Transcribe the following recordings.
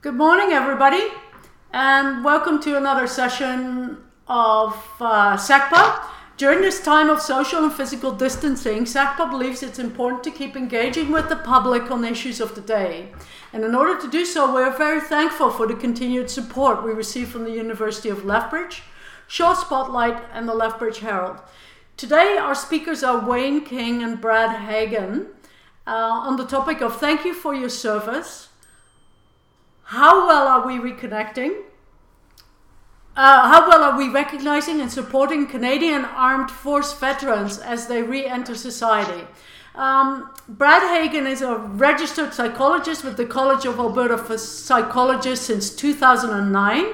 Good morning, everybody, and welcome to another session of uh, SACPA. During this time of social and physical distancing, SACPA believes it's important to keep engaging with the public on issues of the day. And in order to do so, we're very thankful for the continued support we receive from the University of Lethbridge, Shaw Spotlight, and the Lethbridge Herald. Today, our speakers are Wayne King and Brad Hagen uh, on the topic of thank you for your service how well are we reconnecting? Uh, how well are we recognizing and supporting Canadian Armed Force veterans as they re enter society? Um, Brad Hagen is a registered psychologist with the College of Alberta for Psychologists since 2009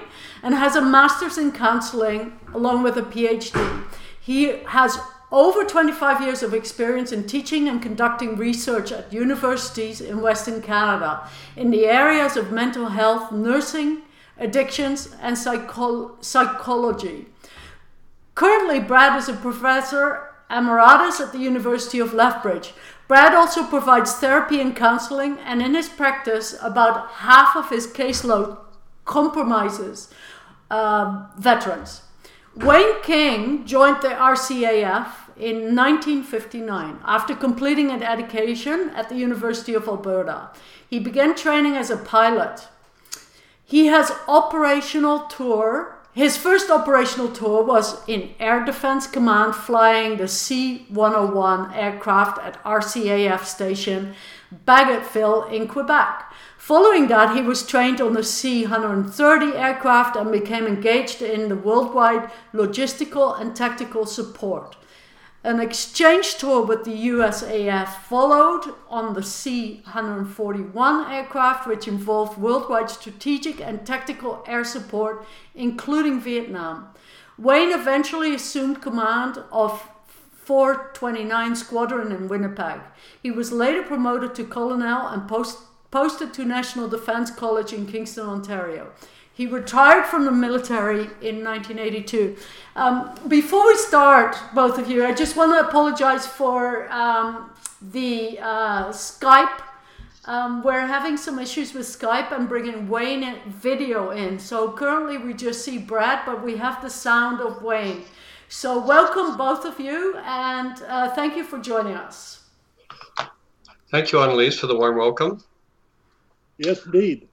and has a master's in counseling along with a PhD. He has over 25 years of experience in teaching and conducting research at universities in Western Canada in the areas of mental health, nursing, addictions, and psycho- psychology. Currently, Brad is a professor emeritus at the University of Lethbridge. Brad also provides therapy and counseling, and in his practice, about half of his caseload compromises uh, veterans. Wayne King joined the RCAF in 1959 after completing an education at the University of Alberta. He began training as a pilot. He has operational tour. His first operational tour was in Air Defense Command flying the C 101 aircraft at RCAF station Bagotville in Quebec. Following that, he was trained on the C 130 aircraft and became engaged in the worldwide logistical and tactical support. An exchange tour with the USAF followed on the C 141 aircraft, which involved worldwide strategic and tactical air support, including Vietnam. Wayne eventually assumed command of 429 Squadron in Winnipeg. He was later promoted to colonel and post, posted to National Defence College in Kingston, Ontario. He retired from the military in 1982. Um, before we start, both of you, I just want to apologize for um, the uh, Skype. Um, we're having some issues with Skype and bringing Wayne in, video in. So currently we just see Brad, but we have the sound of Wayne. So welcome both of you, and uh, thank you for joining us. Thank you, Annalise, for the warm welcome. Yes, indeed.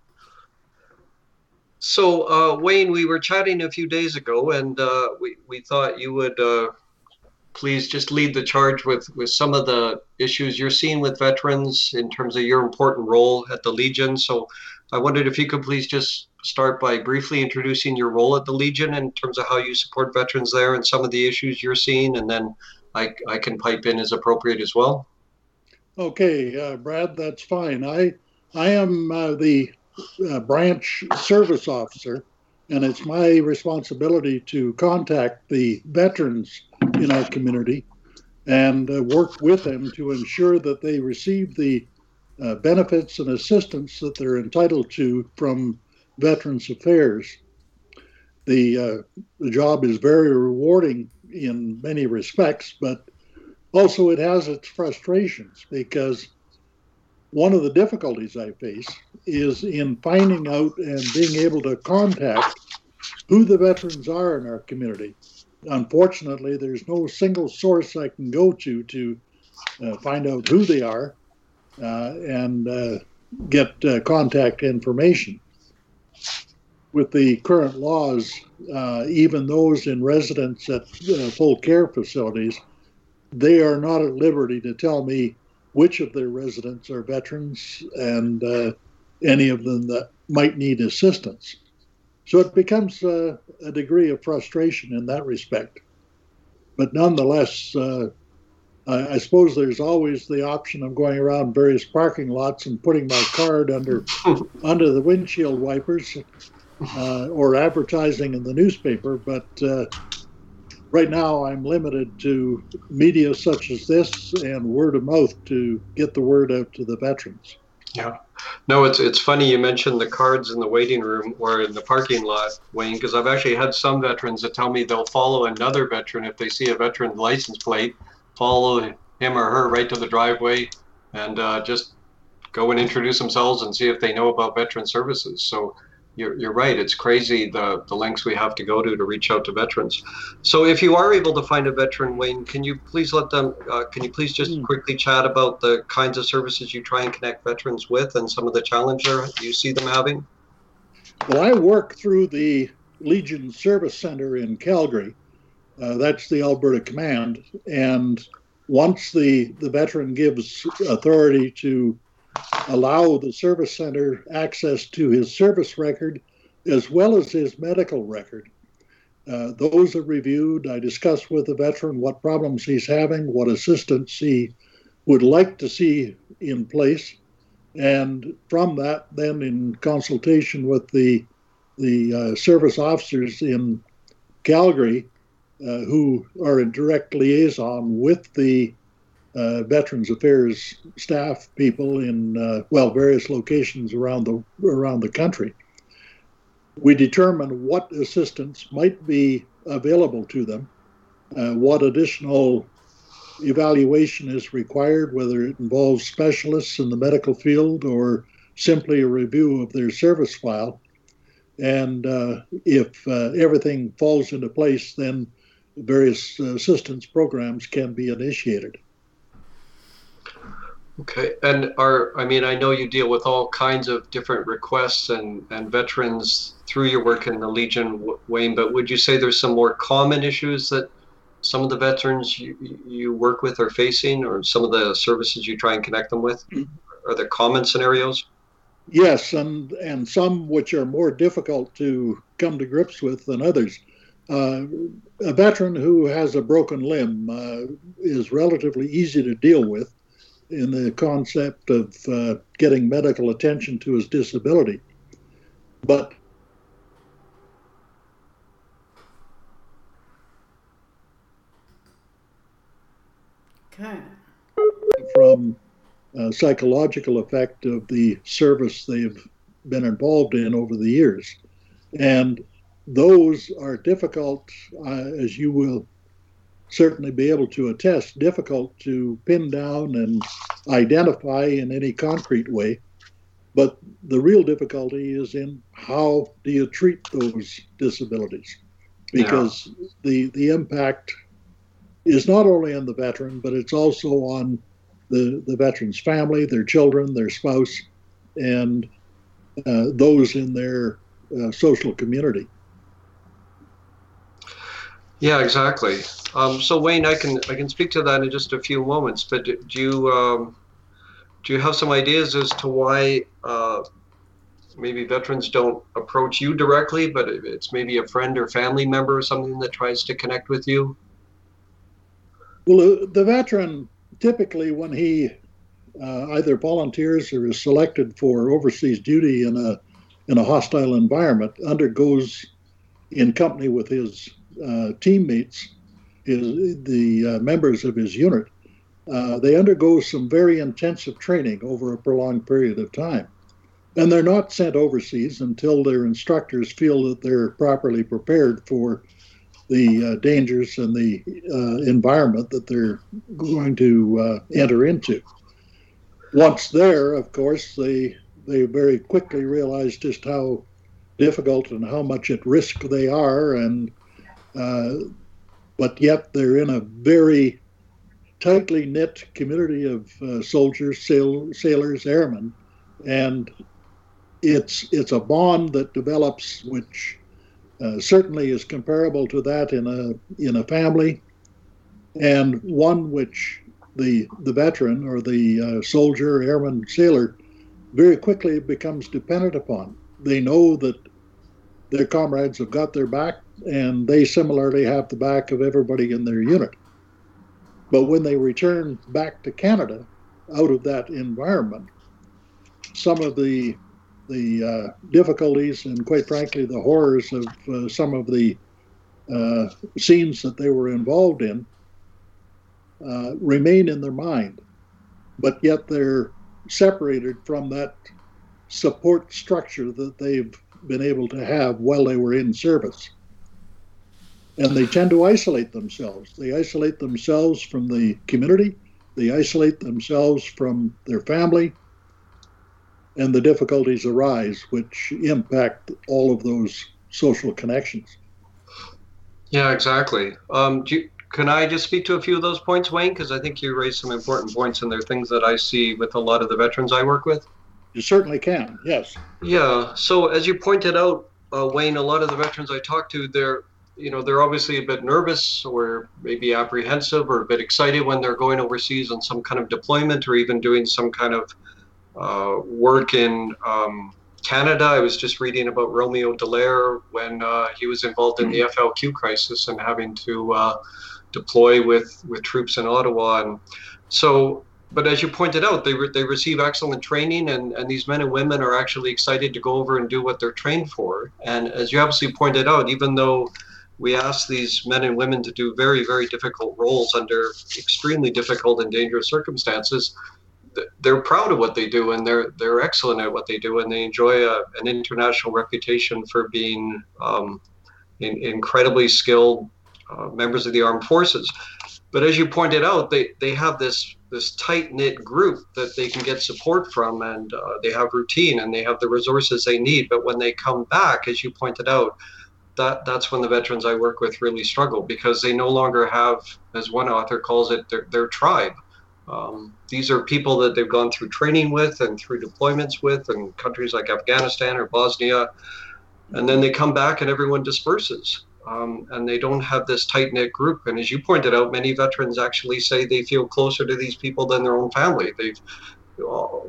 So, uh, Wayne, we were chatting a few days ago, and uh, we, we thought you would uh, please just lead the charge with, with some of the issues you're seeing with veterans in terms of your important role at the Legion. So, I wondered if you could please just start by briefly introducing your role at the Legion in terms of how you support veterans there and some of the issues you're seeing, and then I, I can pipe in as appropriate as well. Okay, uh, Brad, that's fine. I I am uh, the uh, branch service officer, and it's my responsibility to contact the veterans in our community and uh, work with them to ensure that they receive the uh, benefits and assistance that they're entitled to from Veterans Affairs. The, uh, the job is very rewarding in many respects, but also it has its frustrations because one of the difficulties I face is in finding out and being able to contact who the veterans are in our community. Unfortunately, there's no single source I can go to to uh, find out who they are uh, and uh, get uh, contact information. With the current laws, uh, even those in residence at uh, full care facilities, they are not at liberty to tell me which of their residents are veterans and any of them that might need assistance. So it becomes uh, a degree of frustration in that respect. But nonetheless, uh, I, I, suppose there's always the option of going around various parking lots and putting my card under under the windshield wipers, uh, or advertising in the newspaper. But uh, right now I'm limited to media such as this and word of mouth to get the word out to the veterans. Yeah. No, it's it's funny you mentioned the cards in the waiting room or in the parking lot, Wayne, because I've actually had some veterans that tell me they'll follow another veteran if they see a veteran license plate, follow him or her right to the driveway, and uh, just go and introduce themselves and see if they know about veteran services. So you're, you're right. It's crazy the, the lengths we have to go to to reach out to veterans. So if you are able to find a veteran, Wayne, can you please let them, uh, can you please just mm. quickly chat about the kinds of services you try and connect veterans with and some of the challenges you see them having? Well, I work through the Legion Service Center in Calgary. Uh, that's the Alberta Command. And once the, the veteran gives authority to allow the service center access to his service record as well as his medical record. Uh, those are reviewed. I discuss with the veteran what problems he's having, what assistance he would like to see in place, and from that, then in consultation with the the uh, service officers in Calgary, uh, who are in direct liaison with the uh, Veterans Affairs staff people in uh, well various locations around the around the country. We determine what assistance might be available to them, uh, what additional evaluation is required, whether it involves specialists in the medical field or simply a review of their service file. And uh, if uh, everything falls into place, then various assistance programs can be initiated. Okay, and are I mean I know you deal with all kinds of different requests and and veterans through your work in the Legion, Wayne. But would you say there's some more common issues that some of the veterans you, you work with are facing, or some of the services you try and connect them with? Are there common scenarios? Yes, and and some which are more difficult to come to grips with than others. Uh, a veteran who has a broken limb uh, is relatively easy to deal with in the concept of uh, getting medical attention to his disability. But okay. from a psychological effect of the service they've been involved in over the years. And those are difficult, uh, as you will certainly be able to attest, difficult to pin down and identify in any concrete way. But the real difficulty is in how do you treat those disabilities? Because yeah. the, the impact is not only on the veteran, but it's also on the, the veteran's family, their children, their spouse, and uh, those in their uh, social community. Yeah, exactly. Um, so Wayne, I can I can speak to that in just a few moments. But do you um, do you have some ideas as to why uh, maybe veterans don't approach you directly, but it's maybe a friend or family member or something that tries to connect with you? Well, the veteran typically, when he uh, either volunteers or is selected for overseas duty in a in a hostile environment, undergoes in company with his uh, teammates, his, the uh, members of his unit, uh, they undergo some very intensive training over a prolonged period of time. And they're not sent overseas until their instructors feel that they're properly prepared for the uh, dangers and the uh, environment that they're going to enter into. Once there, of course, they they very quickly realize just how difficult and how much at risk they are, and but yet they're in a very tightly knit community of uh, soldiers, sail, sailors, airmen, and it's it's a bond that develops, which uh, certainly is comparable to that in a in a family, and one which the the veteran or the uh, soldier, airman, sailor very quickly becomes dependent upon. They know that their comrades have got their back and they similarly have the back of everybody in their unit. But when they return back to Canada out of that environment, some of the the uh, difficulties and quite frankly the horrors of uh, some of the uh, scenes that they were involved in uh, remain in their mind, but yet they're separated from that support structure that they've been able to have while they were in service and they tend to isolate themselves. They isolate themselves from the community, they isolate themselves from their family, and the difficulties arise, which impact all of those social connections. Yeah, exactly. Um, you, can I just speak to a few of those points, Wayne? Because I think you raised some important points, and they're things that I see with a lot of the veterans I work with. You certainly can. Yes. Yeah. So as you pointed out, uh, Wayne, a lot of the veterans I talk to, they're you know they're obviously a bit nervous or maybe apprehensive or a bit excited when they're going overseas on some kind of deployment or even doing some kind of uh, work in um, Canada. I was just reading about Romeo Dallaire when uh, he was involved in the FLQ crisis and having to uh, deploy with with troops in Ottawa. And so, but as you pointed out, they re- they receive excellent training, and and these men and women are actually excited to go over and do what they're trained for. And as you obviously pointed out, even though we ask these men and women to do very, very difficult roles under extremely difficult and dangerous circumstances they're proud of what they do and they're they're excellent at what they do and they enjoy a, an international reputation for being um, in, incredibly skilled uh, members of the armed forces. But as you pointed out, they, they have this this tight knit group that they can get support from, and uh, they have routine and they have the resources they need. But when they come back, as you pointed out, that that's when the veterans I work with really struggle because they no longer have, as one author calls it, their, their tribe. Um, these are people that they've gone through training with and through deployments with in countries like Afghanistan or Bosnia. And then they come back and everyone disperses. Um, and they don't have this tight knit group. And as you pointed out, many veterans actually say they feel closer to these people than their own family. They've,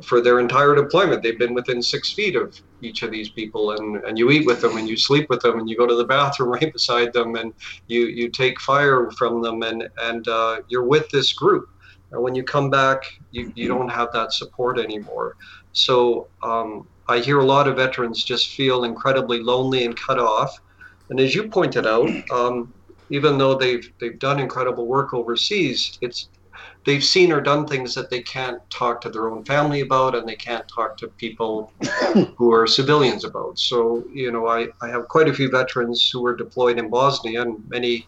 for their entire deployment, they've been within six feet of each of these people, and, and you eat with them, and you sleep with them, and you go to the bathroom right beside them, and you you take fire from them, and and uh, you're with this group. And when you come back, you, you don't have that support anymore. So um, I hear a lot of veterans just feel incredibly lonely and cut off. And as you pointed out, um, even though they've they've done incredible work overseas, it's they've seen or done things that they can't talk to their own family about and they can't talk to people who are civilians about. So, you know, I, I have quite a few veterans who were deployed in Bosnia and many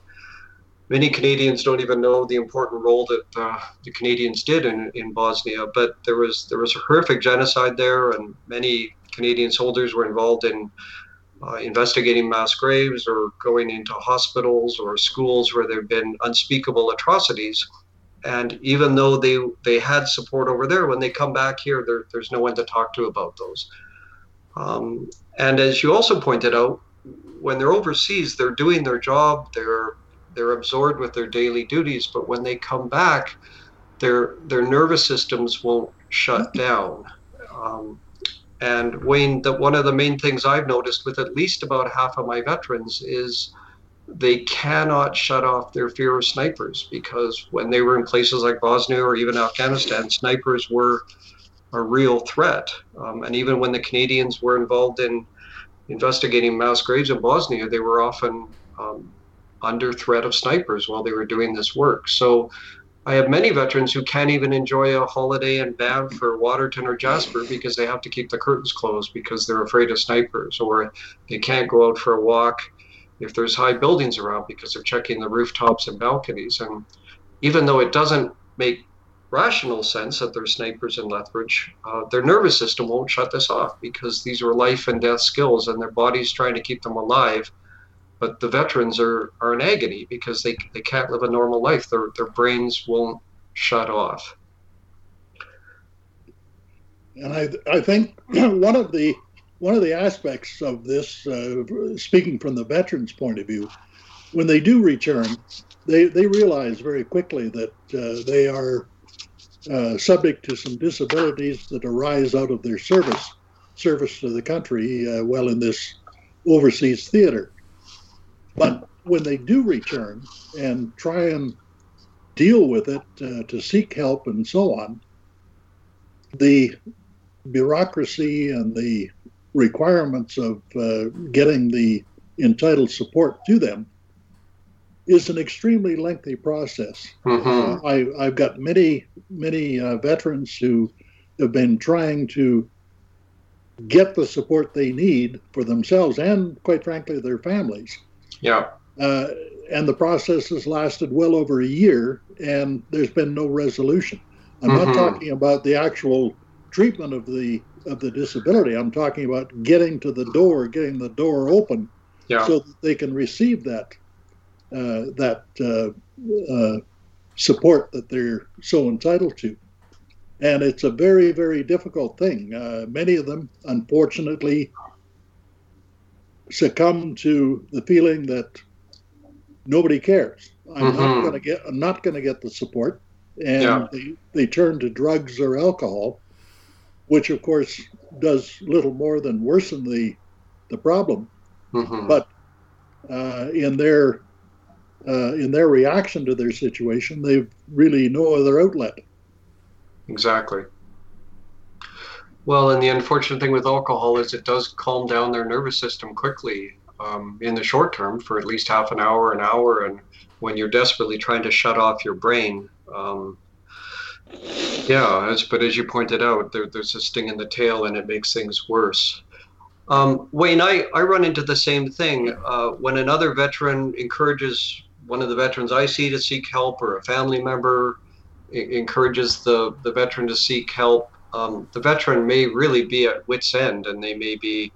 many Canadians don't even know the important role that uh, the Canadians did in, in Bosnia. But there was there was a horrific genocide there, and many Canadian soldiers were involved in uh, investigating mass graves or going into hospitals or schools where there have been unspeakable atrocities. And even though they they had support over there, when they come back here, there, there's no one to talk to about those. Um, and as you also pointed out, when they're overseas, they're doing their job. They're they're absorbed with their daily duties, but when they come back, their their nervous systems won't shut down. Um, and Wayne, that one of the main things I've noticed with at least about half of my veterans is they cannot shut off their fear of snipers because when they were in places like Bosnia or even Afghanistan, snipers were a real threat. Um, and even when the Canadians were involved in investigating mass graves in Bosnia, they were often um, under threat of snipers while they were doing this work. So I have many veterans who can't even enjoy a holiday in Banff or Waterton or Jasper because they have to keep the curtains closed because they're afraid of snipers, or they can't go out for a walk if there's high buildings around because they're checking the rooftops and balconies. And even though it doesn't make rational sense that there's snipers in Lethbridge, uh, their nervous system won't shut this off because these are life and death skills and their body's trying to keep them alive but the veterans are, are in agony because they, they can't live a normal life. Their, their brains won't shut off. And I, I think one of the one of the aspects of this, uh, speaking from the veterans' point of view, when they do return, they, they realize very quickly that uh, they are uh, subject to some disabilities that arise out of their service service to the country uh, well in this overseas theater. But when they do return and try and deal with it uh, to seek help and so on, the bureaucracy and the requirements of uh, getting the entitled support to them is an extremely lengthy process. Mm-hmm. Uh, I, have got many, many uh, veterans who have been trying to get the support they need for themselves and, quite frankly, their families. Yeah. Uh, and the process has lasted well over a year, and there's been no resolution. I'm mm-hmm. not talking about the actual treatment of the of the disability. I'm talking about getting to the door, getting the door open, yeah. so that they can receive that uh, that uh, uh, support that they're so entitled to. And it's a very, very difficult thing. Uh, many of them, unfortunately, succumb to the feeling that nobody cares. I'm mm-hmm. not going to get. I'm not going to get the support, and yeah. they, they turn to drugs or alcohol, which of course does little more than worsen the the problem. Mm-hmm. But uh, in their uh, in their reaction to their situation, they've really no other outlet. Exactly. Well, and the unfortunate thing with alcohol is it does calm down their nervous system quickly um, in the short term for at least half an hour, an hour, and when you're desperately trying to shut off your brain. Um, yeah, as, but as you pointed out, there, there's a sting in the tail and it makes things worse. Um, Wayne, I, I run into the same thing. Uh, when another veteran encourages one of the veterans I see to seek help or a family member encourages the, the veteran to seek help, um, the veteran may really be at wit's end and they may be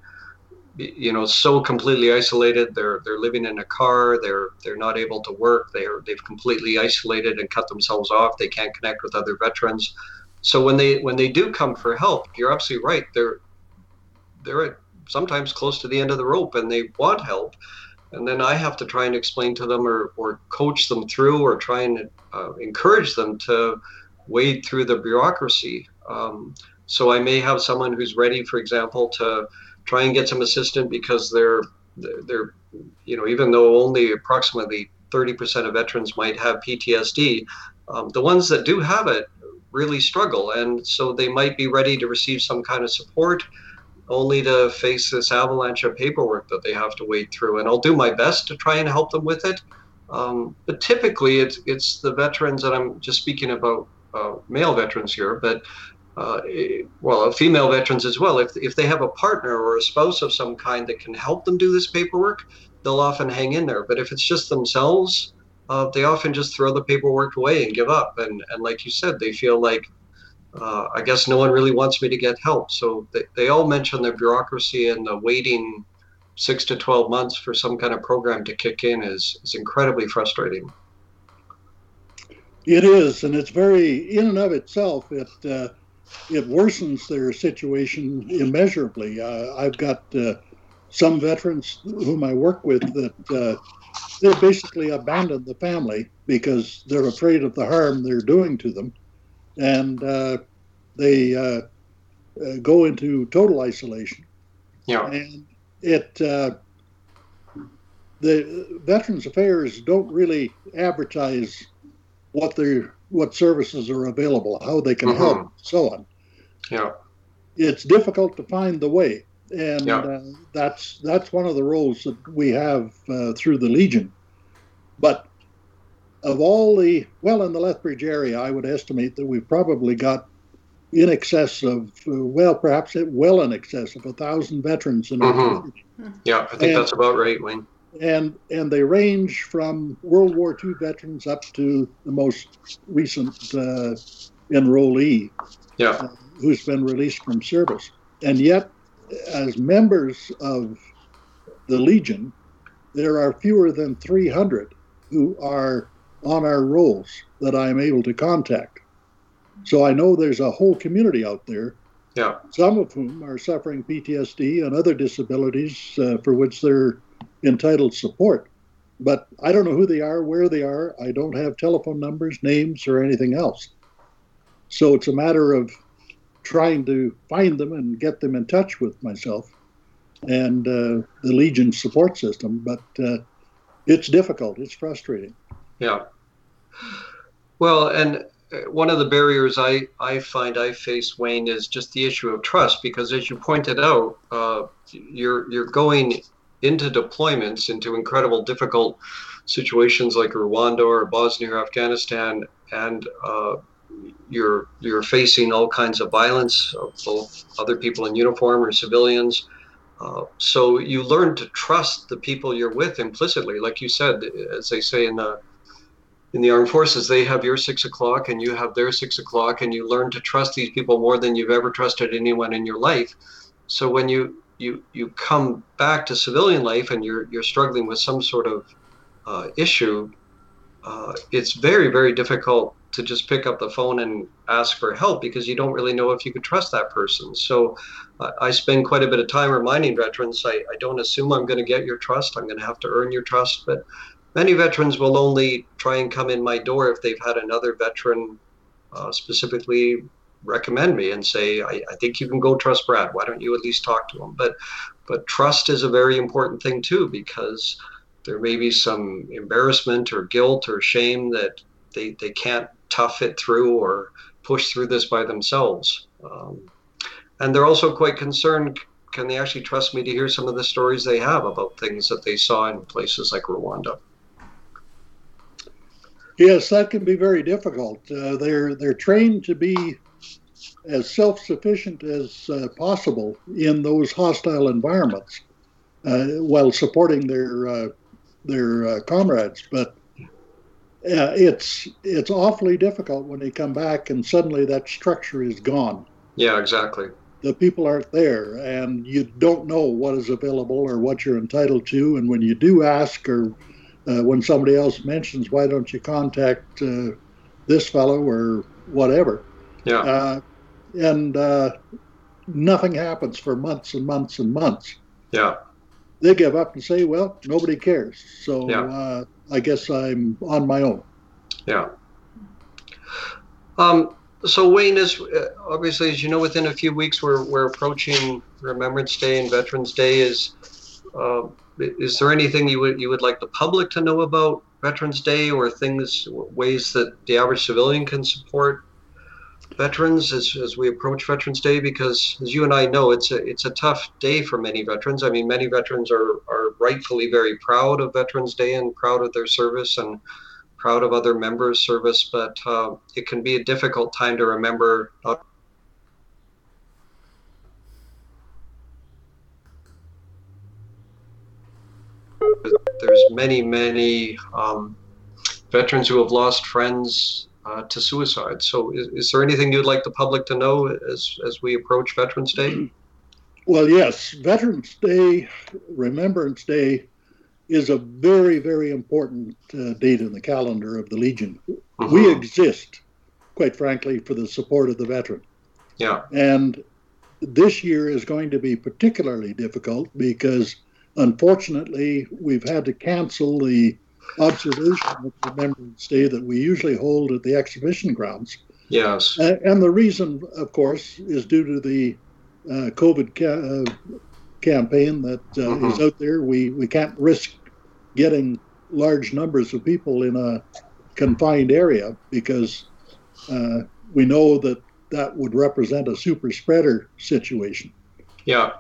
you know so completely isolated. They're they're living in a car. They're they're not able to work. They're they've completely isolated and cut themselves off. They can't connect with other veterans. So when they when they do come for help you're absolutely right. They're they're at sometimes close to the end of the rope and they want help. And then i have to try and explain to them or or coach them through or try and uh, encourage them to wade through the bureaucracy. Um, so i may have someone who's ready for example to try and get some assistance because they're they're you know even though only approximately 30% of veterans might have PTSD, um, the ones that do have it really struggle, and so they might be ready to receive some kind of support, only to face this avalanche of paperwork that they have to wade through. And I'll do my best to try and help them with it. Um, but typically, it's it's the veterans, and I'm just speaking about uh, male veterans here, but uh, well, female veterans as well, if, if they have a partner or a spouse of some kind that can help them do this paperwork, they'll often hang in there. But if it's just themselves, uh, they often just throw the paperwork away and give up. And, and like you said, they feel like, uh, I guess no one really wants me to get help. So they, they all mention the bureaucracy and the waiting six to 12 months for some kind of program to kick in is, is incredibly frustrating. It is, and it's very, in and of itself, it uh, it worsens their situation immeasurably. Uh, I've got uh, some veterans whom I work with that uh, they basically abandon the family because they're afraid of the harm they're doing to them, and uh, they uh, uh, go into total isolation. Yeah, and it. the Veterans Affairs don't really advertise what they're what services are available, how they can mm-hmm. help, so on. Yeah, it's difficult to find the way, and yeah. uh, that's that's one of the roles that we have uh, through the Legion. But of all the well in the Lethbridge area, I would estimate that we've probably got in excess of uh, well, perhaps it well in excess of a thousand veterans in mm-hmm. Yeah, I think and, that's about right, Wayne and and they range from World War II veterans up to the most recent uh, enrollee, yeah. uh, who's been released from service. And yet, as members of the Legion, there are fewer than 300 who are on our rolls that I'm able to contact. So I know there's a whole community out there. Yeah. Some of whom are suffering PTSD and other disabilities uh, for which they're entitled support. But I don't know who they are, where they are. I don't have telephone numbers, names, or anything else. So it's a matter of trying to find them and get them in touch with myself and uh, the Legion support system. But uh, it's difficult, it's frustrating. Yeah. Well, and one of the barriers I, I find I face, Wayne, is just the issue of trust. Because as you pointed out, uh, you're you're going into deployments, into incredible difficult situations like Rwanda or Bosnia or Afghanistan, and uh, you're you're facing all kinds of violence, of both other people in uniform or civilians. Uh, so you learn to trust the people you're with implicitly, like you said, as they say in the in the armed forces, they have your six o'clock and you have their six o'clock, and you learn to trust these people more than you've ever trusted anyone in your life. So when you you you come back to civilian life and you're you're struggling with some sort of uh, issue, uh, it's very very difficult to just pick up the phone and ask for help because you don't really know if you could trust that person. So uh, I spend quite a bit of time reminding veterans I, I don't assume I'm going to get your trust. I'm going to have to earn your trust. But many veterans will only try and come in my door if they've had another veteran uh, specifically recommend me and say, I, I think you can go trust Brad. Why don't you at least talk to him? But but trust is a very important thing too because there may be some embarrassment or guilt or shame that they, they can't tough it through or push through this by themselves. Um, and they're also quite concerned can they actually trust me to hear some of the stories they have about things that they saw in places like Rwanda? Yes, that can be very difficult. Uh, they're they're trained to be as self-sufficient as uh, possible in those hostile environments, uh, while supporting their uh, their uh, comrades. But uh, it's it's awfully difficult when they come back and suddenly that structure is gone. Yeah, exactly. The people aren't there, and you don't know what is available or what you're entitled to. And when you do ask, or uh, when somebody else mentions, "Why don't you contact uh, this fellow or whatever?" Yeah. Uh, and uh, nothing happens for months and months and months. Yeah. They give up and say, "Well, nobody cares." So. Yeah uh, I guess I'm on my own. Yeah. Um, so Wayne is uh, obviously, as you know, within a few weeks we're we're approaching Remembrance Day and Veterans Day. Is uh, is there anything you would you would like the public to know about Veterans Day, or things ways that the average civilian can support veterans as, as we approach Veterans Day? Because as you and I know, it's a it's a tough day for many veterans. I mean, many veterans are are rightfully very proud of Veterans Day and proud of their service and proud of other members' service, but uh, it can be a difficult time to remember. Not there's many, many um, veterans who have lost friends uh, to suicide. So, is, is, there anything you'd like the public to know as as we approach Veterans Day? Well, yes, Veterans Day, Remembrance Day, is a very, very important uh, date in the calendar of the Legion. Mm-hmm. We exist, quite frankly, for the support of the veteran. Yeah. And this year is going to be particularly difficult because, unfortunately, we've had to cancel the observation of Remembrance Day that we usually hold at the exhibition grounds. Yes. And the reason, of course, is due to the uh, COVID ca- uh, campaign that uh, mm-hmm. is out there. We, we can't risk getting large numbers of people in a confined area because uh, we know that that would represent a super spreader situation. Yeah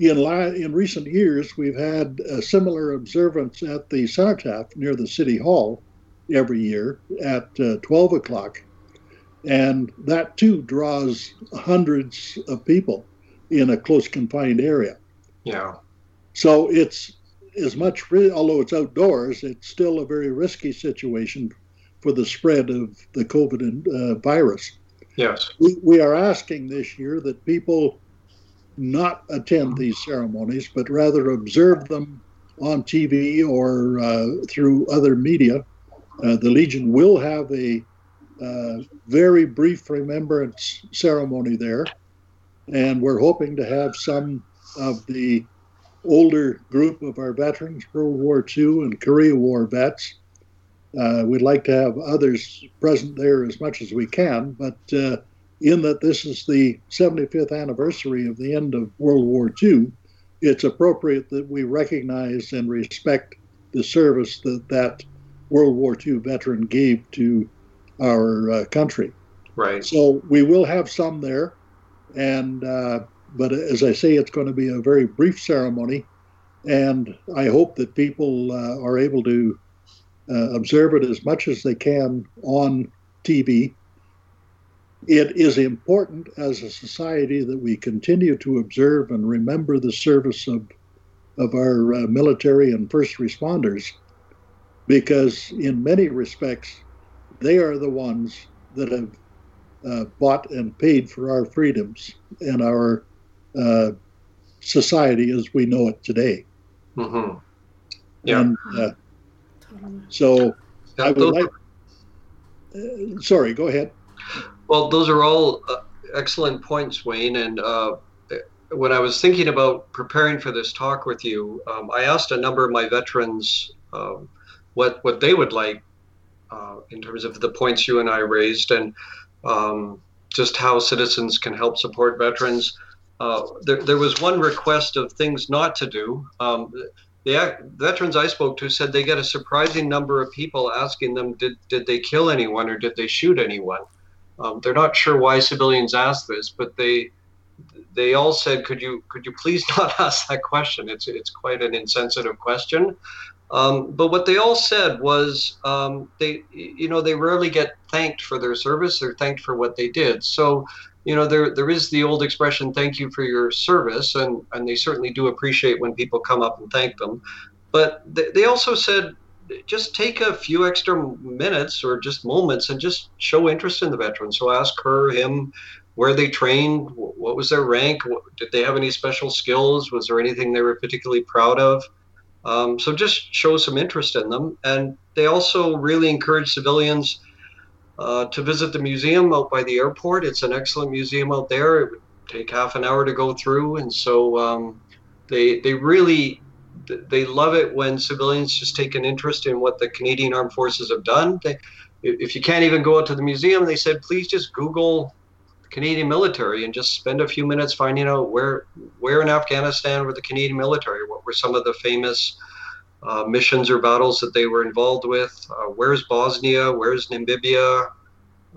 in, in recent years, we've had a similar observance at the cenotaph near the city hall every year at uh, 12 o'clock. And that too draws hundreds of people in a close confined area. Yeah. So it's as much, although it's outdoors, it's still a very risky situation for the spread of the COVID uh, virus. Yes. We, we are asking this year that people not attend these ceremonies, but rather observe them on TV or uh, through other media. Uh, the Legion will have a uh, very brief remembrance ceremony there, and we're hoping to have some of the older group of our veterans, World War II and Korea War vets. Uh, we'd like to have others present there as much as we can, but uh, in that this is the 75th anniversary of the end of World War II, it's appropriate that we recognize and respect the service that that World War II veteran gave to our uh, country. Right. So we will have some there, and uh, but as I say, it's going to be a very brief ceremony, and I hope that people uh, are able to uh, observe it as much as they can on TV it is important as a society that we continue to observe and remember the service of, of our uh, military and first responders because in many respects, they are the ones that have uh, bought and paid for our freedoms and our uh, society as we know it today. Mm-hmm. Yeah. And, uh, so Yeah, I would those- like. Uh, sorry, go ahead. Well, those are all uh, excellent points, Wayne. And uh, when I was thinking about preparing for this talk with you, um, I asked a number of my veterans um, what what they would like uh, in terms of the points you and I raised, and um, just how citizens can help support veterans. Uh, there, there was one request of things not to do. Um, the veterans I spoke to said they get a surprising number of people asking them, did, did they kill anyone or did they shoot anyone? Um, they're not sure why civilians ask this, but they they all said, "Could you could you please not ask that question? It's it's quite an insensitive question." Um, but what they all said was um, they you know they rarely get thanked for their service. They're thanked for what they did. So you know there there is the old expression, "Thank you for your service," and and they certainly do appreciate when people come up and thank them. But they, they also said just take a few extra minutes or just moments and just show interest in the veteran. So ask her, him, where they trained, what was their rank, did they have any special skills, was there anything they were particularly proud of. Um, so just show some interest in them. And they also really encourage civilians uh, to visit the museum out by the airport. It's an excellent museum out there. It would take half an hour to go through, and so um, they they really they love it when civilians just take an interest in what the Canadian Armed Forces have done. They, if you can't even go out to the museum, they said, please just Google Canadian military and just spend a few minutes finding out where where in Afghanistan were the Canadian military, what were some of the famous uh, missions or battles that they were involved with, uh, where's Bosnia, where's Namibia,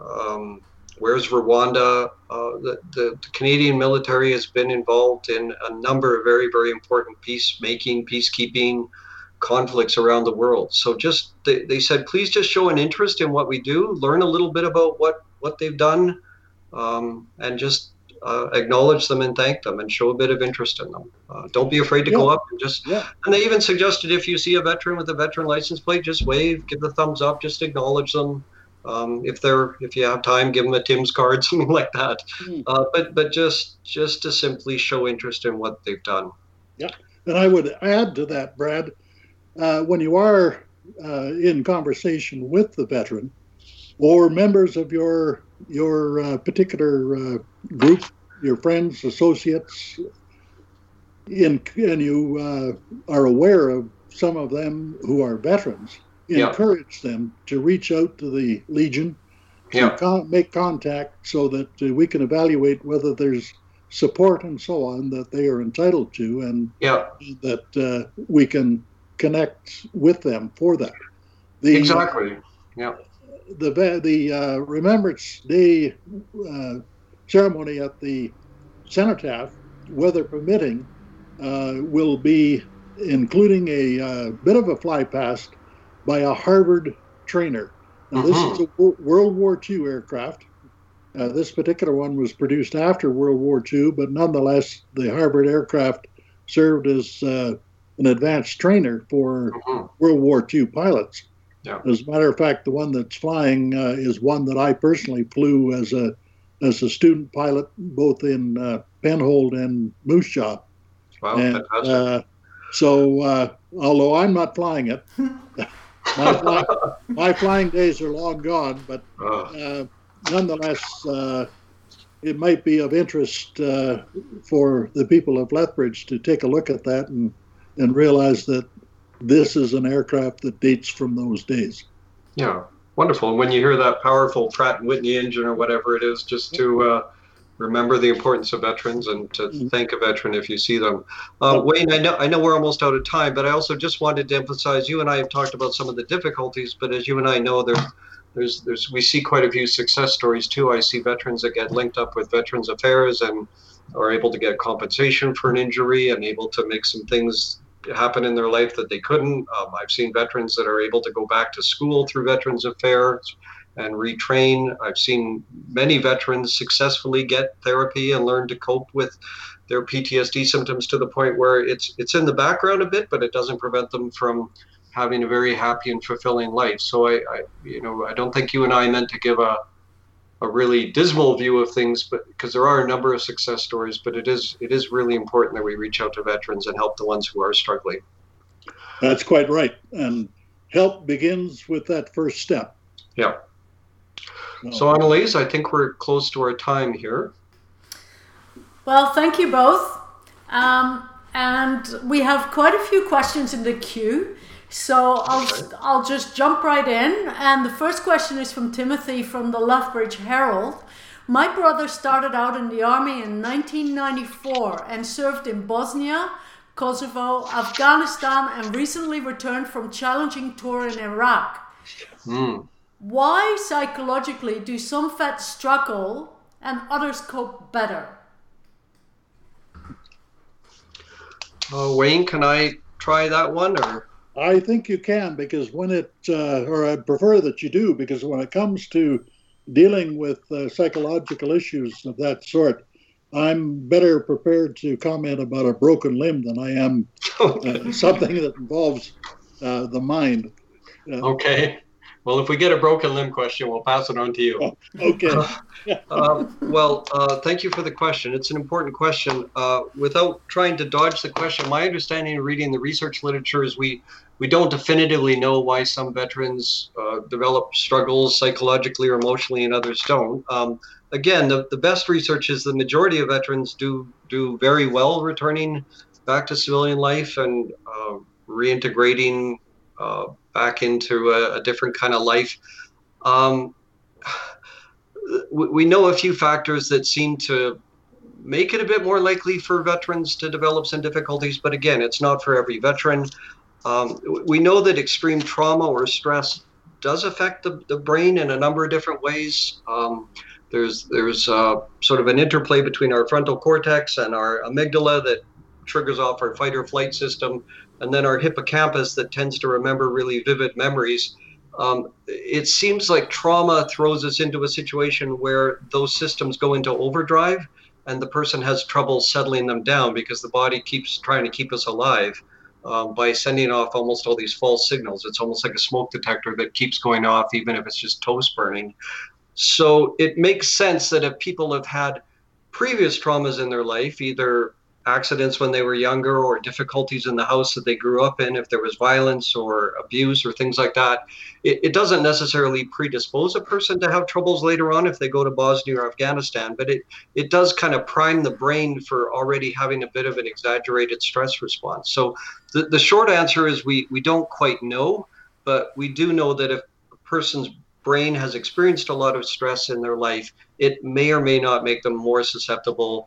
um, where's Rwanda. Uh, the, the, the Canadian military has been involved in a number of very, very important peacemaking, peacekeeping conflicts around the world. So just they, they said, please just show an interest in what we do, learn a little bit about what, what they've done, um, and just uh, acknowledge them and thank them and show a bit of interest in them. Uh, don't be afraid to go up and just Yeah. and they even suggested if you see a veteran with a veteran license plate, just wave, give the thumbs up, just acknowledge them. Um, if they're if you have time, give them a Tim's card, something like that. Hmm. Uh, but but just just to simply show interest in what they've done. Yeah, and I would add to that, Brad, uh, when you are uh, in conversation with the veteran or members of your your uh, particular uh, group, your friends, associates, in, and you uh, are aware of some of them who are veterans, Yeah. encourage them to reach out to the Legion, to Yeah. con- make contact so that uh, we can evaluate whether there's support and so on that they are entitled to, and Yeah, that uh, we can connect with them for that. The, exactly. Yeah. The the uh, Remembrance Day uh, ceremony at the cenotaph, weather permitting, uh, will be including a uh, bit of a fly past by a Harvard trainer. Now, this is a World War II aircraft. Uh, this particular one was produced after World War II, but nonetheless, the Harvard aircraft served as uh, an advanced trainer for Mhm. World War II pilots. Yeah. As a matter of fact, the one that's flying uh, is one that I personally flew as a as a student pilot, both in uh, Penhold and Moose Jaw. Wow, and fantastic. uh, so, uh, although I'm not flying it, my, fly, my flying days are long gone. But uh, nonetheless, uh, it might be of interest uh, for the people of Lethbridge to take a look at that and and realize that this is an aircraft that dates from those days. Yeah, wonderful. And when you hear that powerful Pratt and Whitney engine or whatever it is, just to uh, remember the importance of veterans and to Mhm. thank a veteran if you see them. Uh, Wayne, I know I know we're almost out of time, but I also just wanted to emphasize. You and I have talked about some of the difficulties, but as you and I know, there. There's, there's, we see quite a few success stories too. I see veterans that get linked up with Veterans Affairs and are able to get compensation for an injury and able to make some things happen in their life that they couldn't. Um, I've seen veterans that are able to go back to school through Veterans Affairs and retrain. I've seen many veterans successfully get therapy and learn to cope with their PTSD symptoms to the point where it's it's in the background a bit, but it doesn't prevent them from having a very happy and fulfilling life. So I, I you know, I don't think you and I meant to give a a really dismal view of things, but because there are a number of success stories, but it is it is really important that we reach out to veterans and help the ones who are struggling. That's quite right, and help begins with that first step. Yeah. So, Annalise, I think we're close to our time here. Well, thank you both. Um, and we have quite a few questions in the queue. So I'll, I'll just jump right in. And the first question is from Timothy from the Lethbridge Herald. My brother started out in the army in 1994 and served in Bosnia, Kosovo, Afghanistan, and recently returned from challenging tour in Iraq. Mm. Why psychologically do some vets struggle and others cope better? Uh, Wayne, can I try that one or? I think you can because when it, uh, or I prefer that you do, because when it comes to dealing with uh, psychological issues of that sort, I'm better prepared to comment about a broken limb than I am uh, something that involves uh, the mind. Uh, okay. Well, if we get a broken limb question, we'll pass it on to you. Oh, okay. uh, well, uh, thank you for the question. It's an important question. Uh, without trying to dodge the question, my understanding of reading the research literature is we we don't definitively know why some veterans uh, develop struggles psychologically or emotionally and others don't. Um, again, the, the best research is the majority of veterans do do very well returning back to civilian life and uh, reintegrating uh, back into a, a, different kind of life. Um, we, know a few factors that seem to make it a bit more likely for veterans to develop some difficulties, but again, it's not for every veteran. Um, we know that extreme trauma or stress does affect the, the brain in a number of different ways. Um, there's there's uh, sort of an interplay between our frontal cortex and our amygdala that triggers off our fight or flight system, and then our hippocampus that tends to remember really vivid memories. Um, it seems like trauma throws us into a situation where those systems go into overdrive and the person has trouble settling them down because the body keeps trying to keep us alive um, by sending off almost all these false signals. It's almost like a smoke detector that keeps going off, even if it's just toast burning. So it makes sense that if people have had previous traumas in their life, either accidents when they were younger or difficulties in the house that they grew up in, if there was violence or abuse or things like that, it, it, doesn't necessarily predispose a person to have troubles later on if they go to Bosnia or Afghanistan, but it, it does kind of prime the brain for already having a bit of an exaggerated stress response. So the, the short answer is we, we don't quite know, but we do know that if a person's brain has experienced a lot of stress in their life, it may or may not make them more susceptible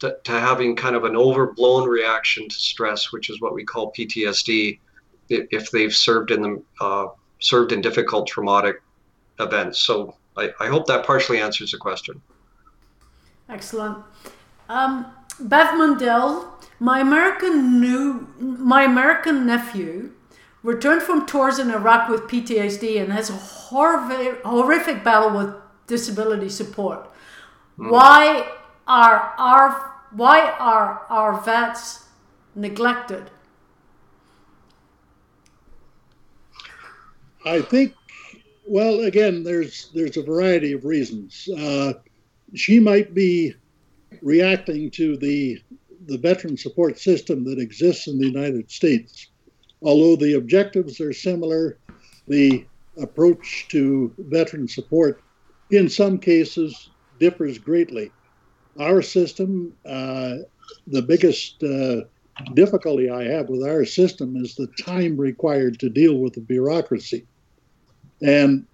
to, to having kind of an overblown reaction to stress, which is what we call PTSD, if they've served in the uh, served in difficult traumatic events. So I, I, hope that partially answers the question. Excellent. Um, Bev Mundell, my American new, my American nephew returned from tours in Iraq with PTSD and has a horrific, horrific battle with disability support. Mm. Why are our why are our vets neglected? I think, well, again, there's there's a variety of reasons. Uh, she might be reacting to the the veteran support system that exists in the United States. Although the objectives are similar, the approach to veteran support in some cases differs greatly our system, uh, the biggest uh, difficulty I have with our system is the time required to deal with the bureaucracy. And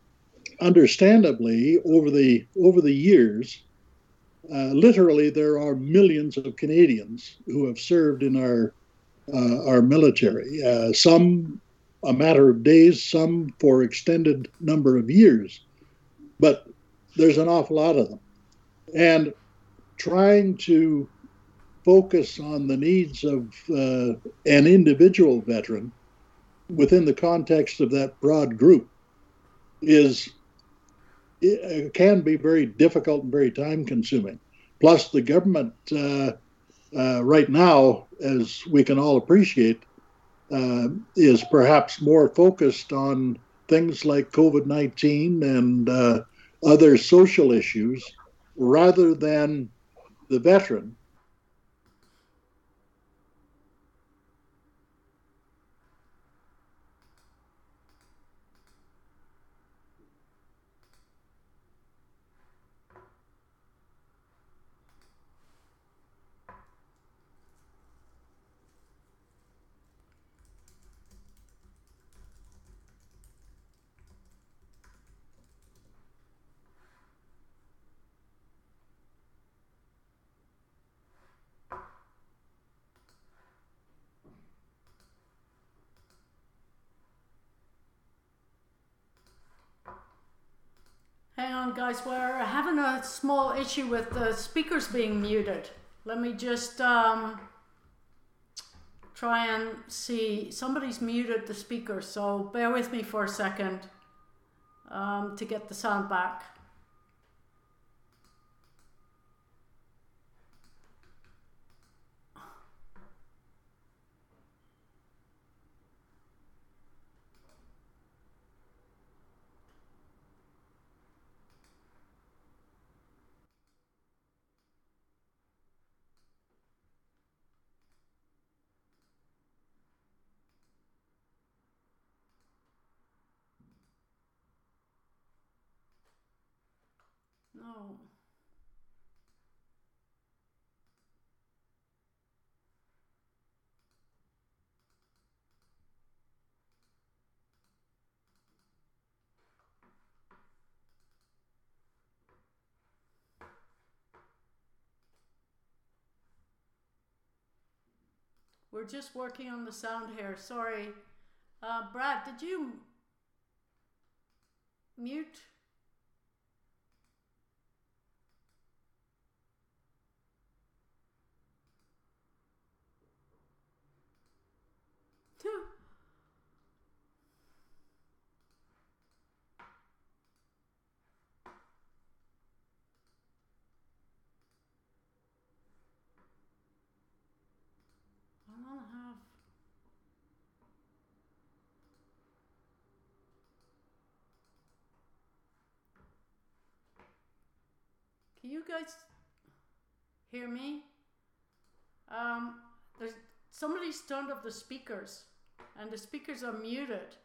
understandably, over the over the years, uh, literally there are millions of Canadians who have served in our uh, our military. Uh, some a matter of days, some for extended number of years, but there's an awful lot of them. And trying to focus on the needs of uh, an individual veteran within the context of that broad group is uh, can be very difficult and very time consuming. Plus, the government uh, uh, right now, as we can all appreciate, uh, is perhaps more focused on things like COVID 19 and uh, other social issues rather than the veteran. Hang on, guys. We're having a small issue with the speakers being muted. Let me just um, try and see. Somebody's muted the speaker, so bear with me for a second um, to get the sound back. No. We're just working on the sound here. Sorry. Uh, Brad, did you mute? I don't have. Can you guys hear me? Um, there's somebody's turned off the speakers, and the speakers are muted.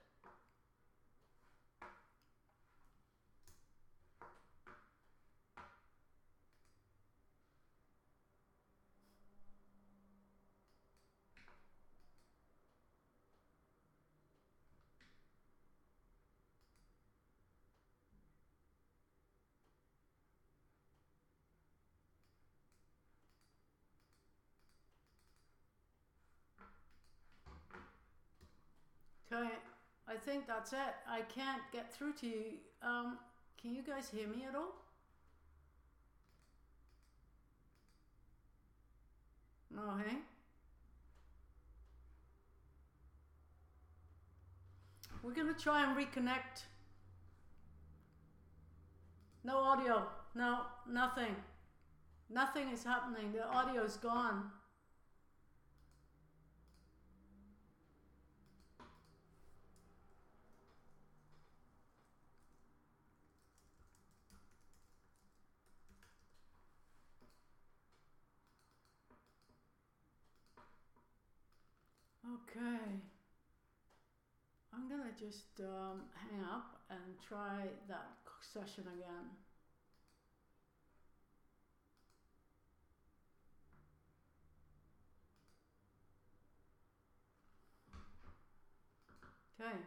Okay, I think that's it. I can't get through to you. Um, can you guys hear me at all? No, hey? We're gonna try and reconnect. No audio. No, nothing. Nothing is happening. The audio is gone. Okay. I'm gonna just um, hang up and try that session again. Okay.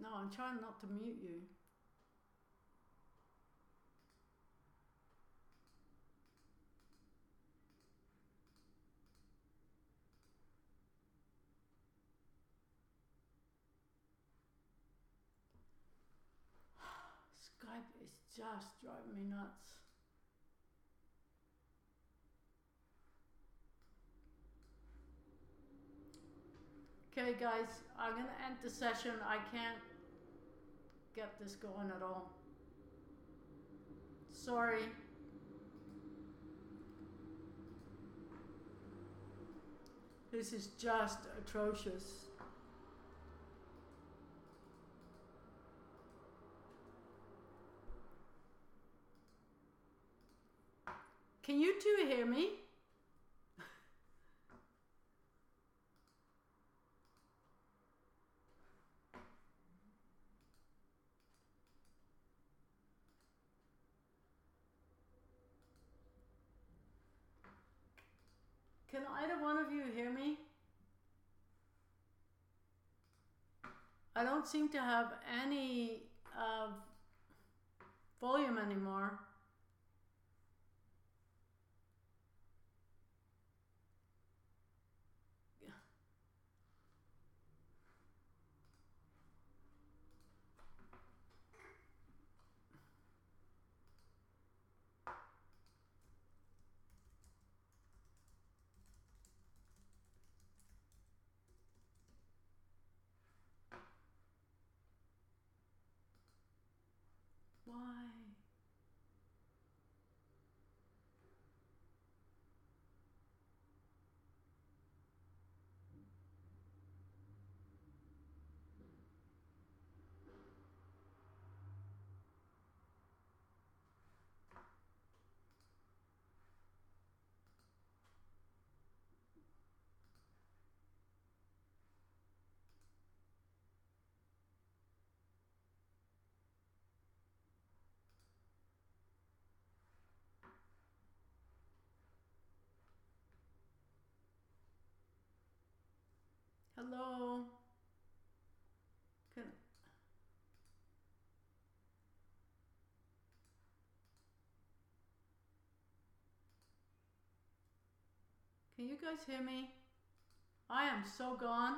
No, I'm trying not to mute you. Skype is just driving me nuts. Okay, guys, I'm gonna end the session. I can't get this going at all. Sorry. This is just atrocious. Can you two hear me? Can either one of you hear me? I don't seem to have any uh, volume anymore. Why? Hello? Can Can you guys hear me? I am so gone.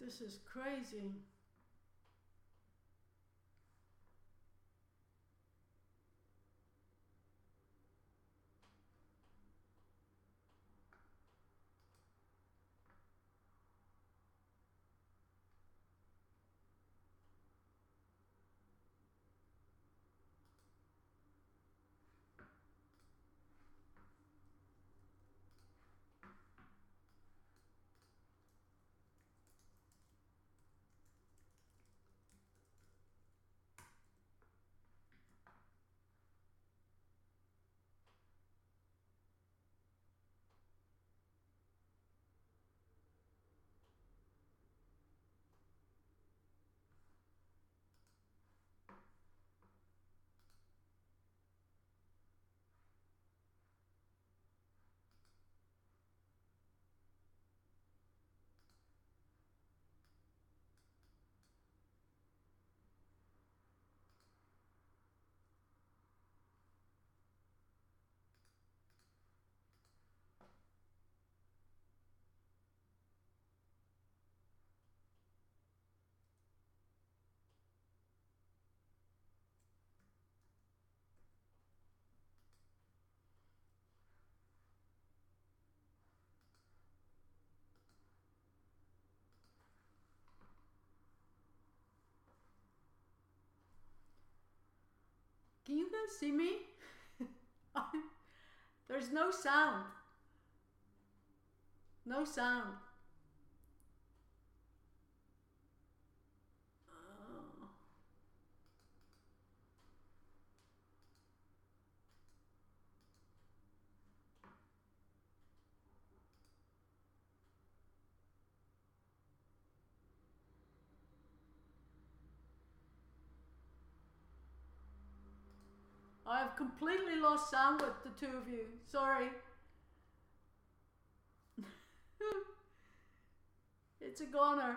This is crazy. Can you guys see me? There's no sound. No sound. Oh. I've completely lost sound with the two of you. Sorry. it's a goner.